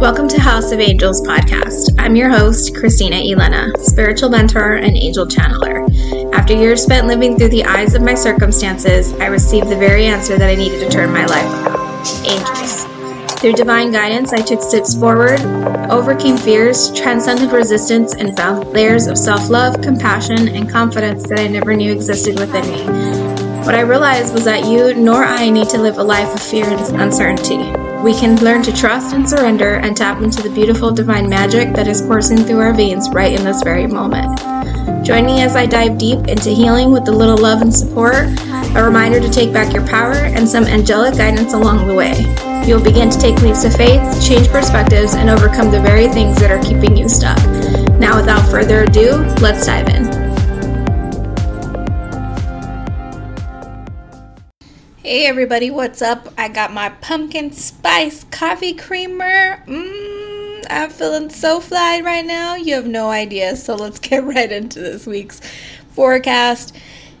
Welcome to Haus of Angels podcast. I'm your host, Christina Elena, spiritual mentor and angel channeler. After years spent living through the eyes of my circumstances, I received the very answer that I needed to turn my life around angels. Through divine guidance, I took steps forward, overcame fears, transcended resistance, and found layers of self love, compassion, and confidence that I never knew existed within me. What I realized was that you nor I need to live a life of fear and uncertainty. We can learn to trust and surrender and tap into the beautiful divine magic that is coursing through our veins right in this very moment. Join me as I dive deep into healing with a little love and support, a reminder to take back your power, and some angelic guidance along the way. You'll begin to take leaps of faith, change perspectives, and overcome the very things that are keeping you stuck. Now, without further ado, let's dive in. Hey everybody, what's up? I got my pumpkin spice coffee creamer. Mmm, I'm feeling so fly right now. You have no idea. So let's get right into this week's forecast.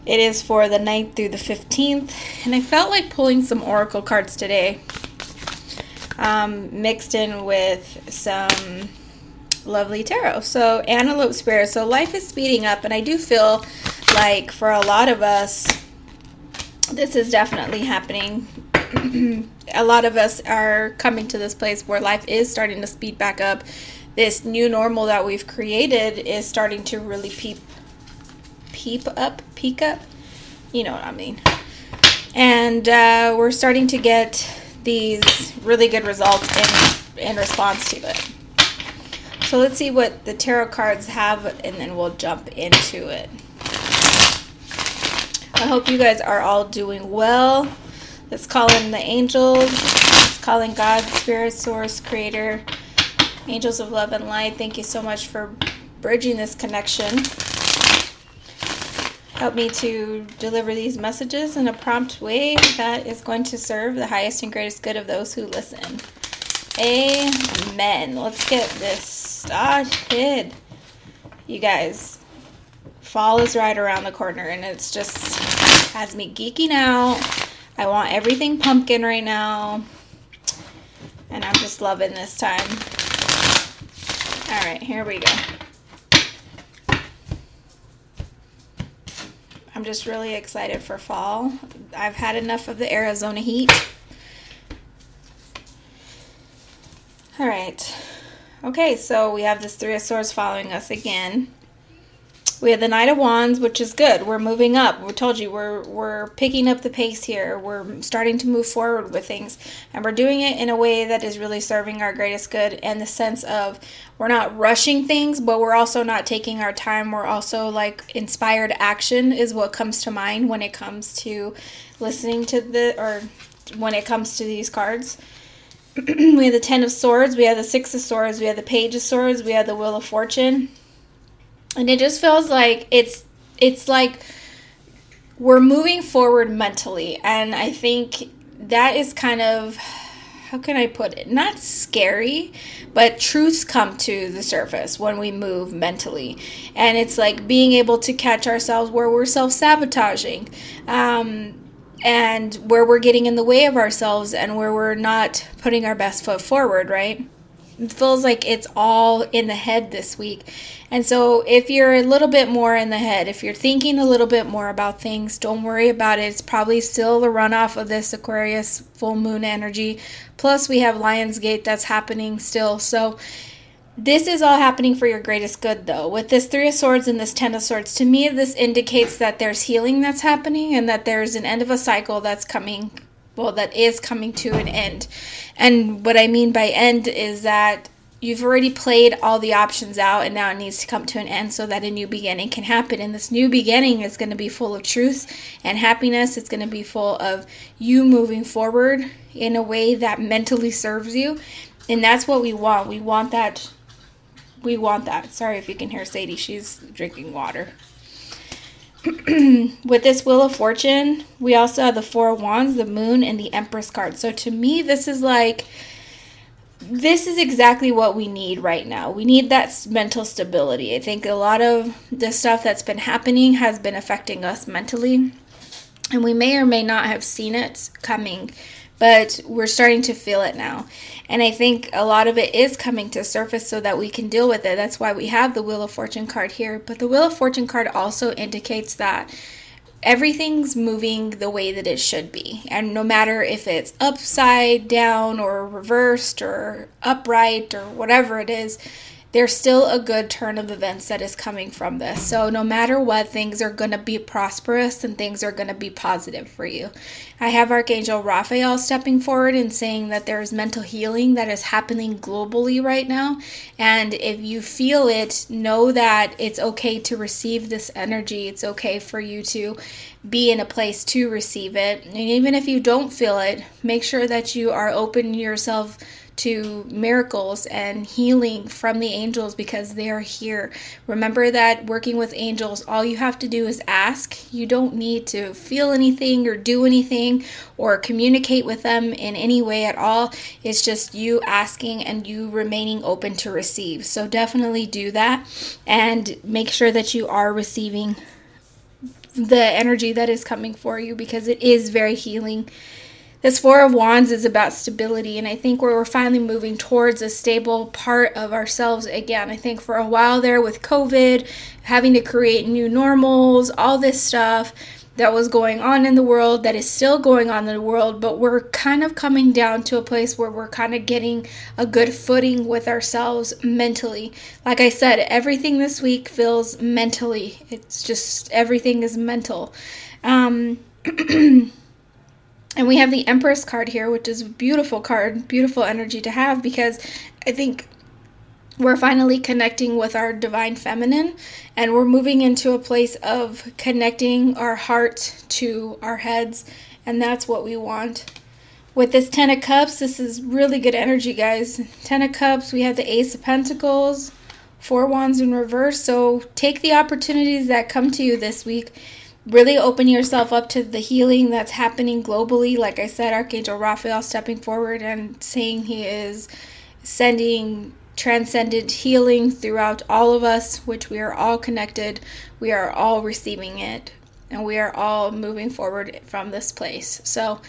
It is for the 9th through the 15th, and I felt like pulling some oracle cards today, um, mixed in with some lovely tarot. So, Antelope Spirit. So, life is speeding up, and I do feel like for a lot of us, this is definitely happening. a lot of us are coming to this place where life is starting to speed back up. This new normal that we've created is starting to really peep peep up, peak up. You know what I mean. And uh, we're starting to get these really good results in in response to it. So let's see what the tarot cards have and then we'll jump into it. I hope you guys are all doing well. Let's call in the angels. Let's call in God, Spirit, Source, Creator, Angels of Love and Light. Thank you so much for bridging this connection. Help me to deliver these messages in a prompt way that is going to serve the highest and greatest good of those who listen. Amen. Let's get this started. You guys, fall is right around the corner and it's just has me geeking out. I want everything pumpkin right now. And I'm just loving this time. All right, here we go. I'm just really excited for fall. I've had enough of the Arizona heat. All right. Okay, so we have this Three of Swords following us again. We have the Knight of Wands, which is good. We're moving up. We told you we're we're picking up the pace here. We're starting to move forward with things, and we're doing it in a way that is really serving our greatest good. And the sense of we're not rushing things, but we're also not taking our time. We're also like inspired action is what comes to mind when it comes to listening to the or when it comes to these cards. we have the Ten of Swords, we have the Six of Swords, we have the Page of Swords, we have the Wheel of Fortune and it just feels like it's it's like we're moving forward mentally. And i think that is kind of how can i put it? Not scary but truths come to the surface when we move mentally. And it's like being able to catch ourselves where we're self-sabotaging um, and where we're getting in the way of ourselves and where we're not putting our best foot forward right feels like it's all in the head this week. And so, if you're a little bit more in the head, if you're thinking a little bit more about things, don't worry about it. It's probably still the runoff of this Aquarius full moon energy. Plus, we have Lionsgate that's happening still. So, this is all happening for your greatest good, though. With this Three of Swords and this Ten of Swords, to me, this indicates that there's healing that's happening and that there's an end of a cycle that's coming well, that is coming to an end. And what I mean by end is that you've already played all the options out and now it needs to come to an end so that a new beginning can happen. And this new beginning is going to be full of truth and happiness. It's going to be full of you moving forward in a way that mentally serves you. And that's what we want. We want that. We want that. Sorry if you can hear Sadie. She's drinking water. with this Wheel of Fortune, we also have the Four of Wands, the Moon, and the Empress card. So to me, this is like this is exactly what we need right now. We need that mental stability. I think a lot of the stuff that's been happening has been affecting us mentally, and we may or may not have seen it coming but we're starting to feel it now. And I think a lot of it is coming to surface so that we can deal with it. That's why we have the Wheel of Fortune card here. But the Wheel of Fortune card also indicates that everything's moving the way that it should be. And no matter if it's upside down or reversed or upright or whatever it is, there's still a good turn of events that is coming from this. So, no matter what, things are going to be prosperous and things are going to be positive for you. I have Archangel Raphael stepping forward and saying that there is mental healing that is happening globally right now. And if you feel it, know that it's okay to receive this energy. It's okay for you to be in a place to receive it. And even if you don't feel it, make sure that you are open yourself to miracles and healing from the angels because they are here. Remember that working with angels, all you have to do is ask. You don't need to feel anything or do anything or communicate with them in any way at all. It's just you asking and you remaining open to receive. So definitely do that and make sure that you are receiving the energy that is coming for you because it is very healing this Four of Wands is about stability, and I think we're finally moving towards a stable part of ourselves again. I think for a while there with COVID, having to create new normals, all this stuff that was going on in the world, that is still going on in the world, but we're kind of coming down to a place where we're kind of getting a good footing with ourselves mentally. Like I said, everything this week feels mentally, it's just everything is mental. Um, And we have the Empress card here, which is a beautiful card, beautiful energy to have because I think we're finally connecting with our divine feminine and we're moving into a place of connecting our heart to our heads, and that's what we want. With this Ten of Cups, this is really good energy, guys. Ten of Cups, we have the Ace of Pentacles, Four Wands in reverse. So take the opportunities that come to you this week really open yourself up to the healing that's happening globally. Like I said, Archangel Raphael stepping forward and saying he is sending transcendent healing throughout all of us, which we are all connected. We are all receiving it, and we are all moving forward from this place. So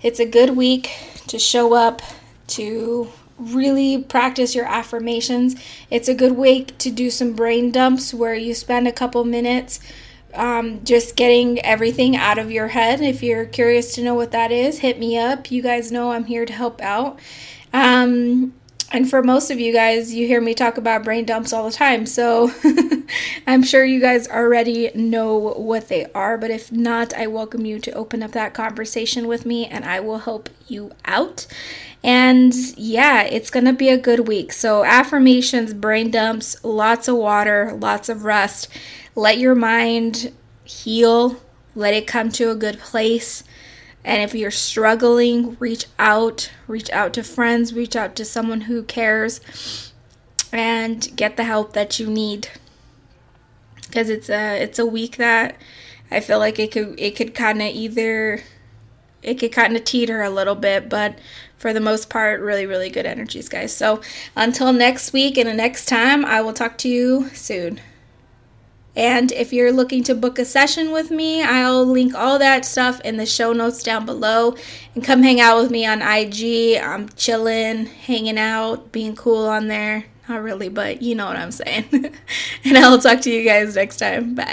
it's a good week to show up, to really practice your affirmations. It's a good week to do some brain dumps where you spend a couple minutes um, just getting everything out of your head. If you're curious to know what that is, hit me up. You guys know I'm here to help out. Um, and for most of you guys, you hear me talk about brain dumps all the time. So I'm sure you guys already know what they are. But if not, I welcome you to open up that conversation with me and I will help you out. And yeah, it's going to be a good week. So, affirmations, brain dumps, lots of water, lots of rest. Let your mind heal, let it come to a good place. And if you're struggling, reach out, reach out to friends, reach out to someone who cares and get the help that you need. Cuz it's a it's a week that I feel like it could it could kind of either it could kind of teeter a little bit, but for the most part, really, really good energies, guys. So until next week and the next time, I will talk to you soon. And if you're looking to book a session with me, I'll link all that stuff in the show notes down below. And come hang out with me on IG. I'm chilling, hanging out, being cool on there. Not really, but you know what I'm saying. and I'll talk to you guys next time. Bye.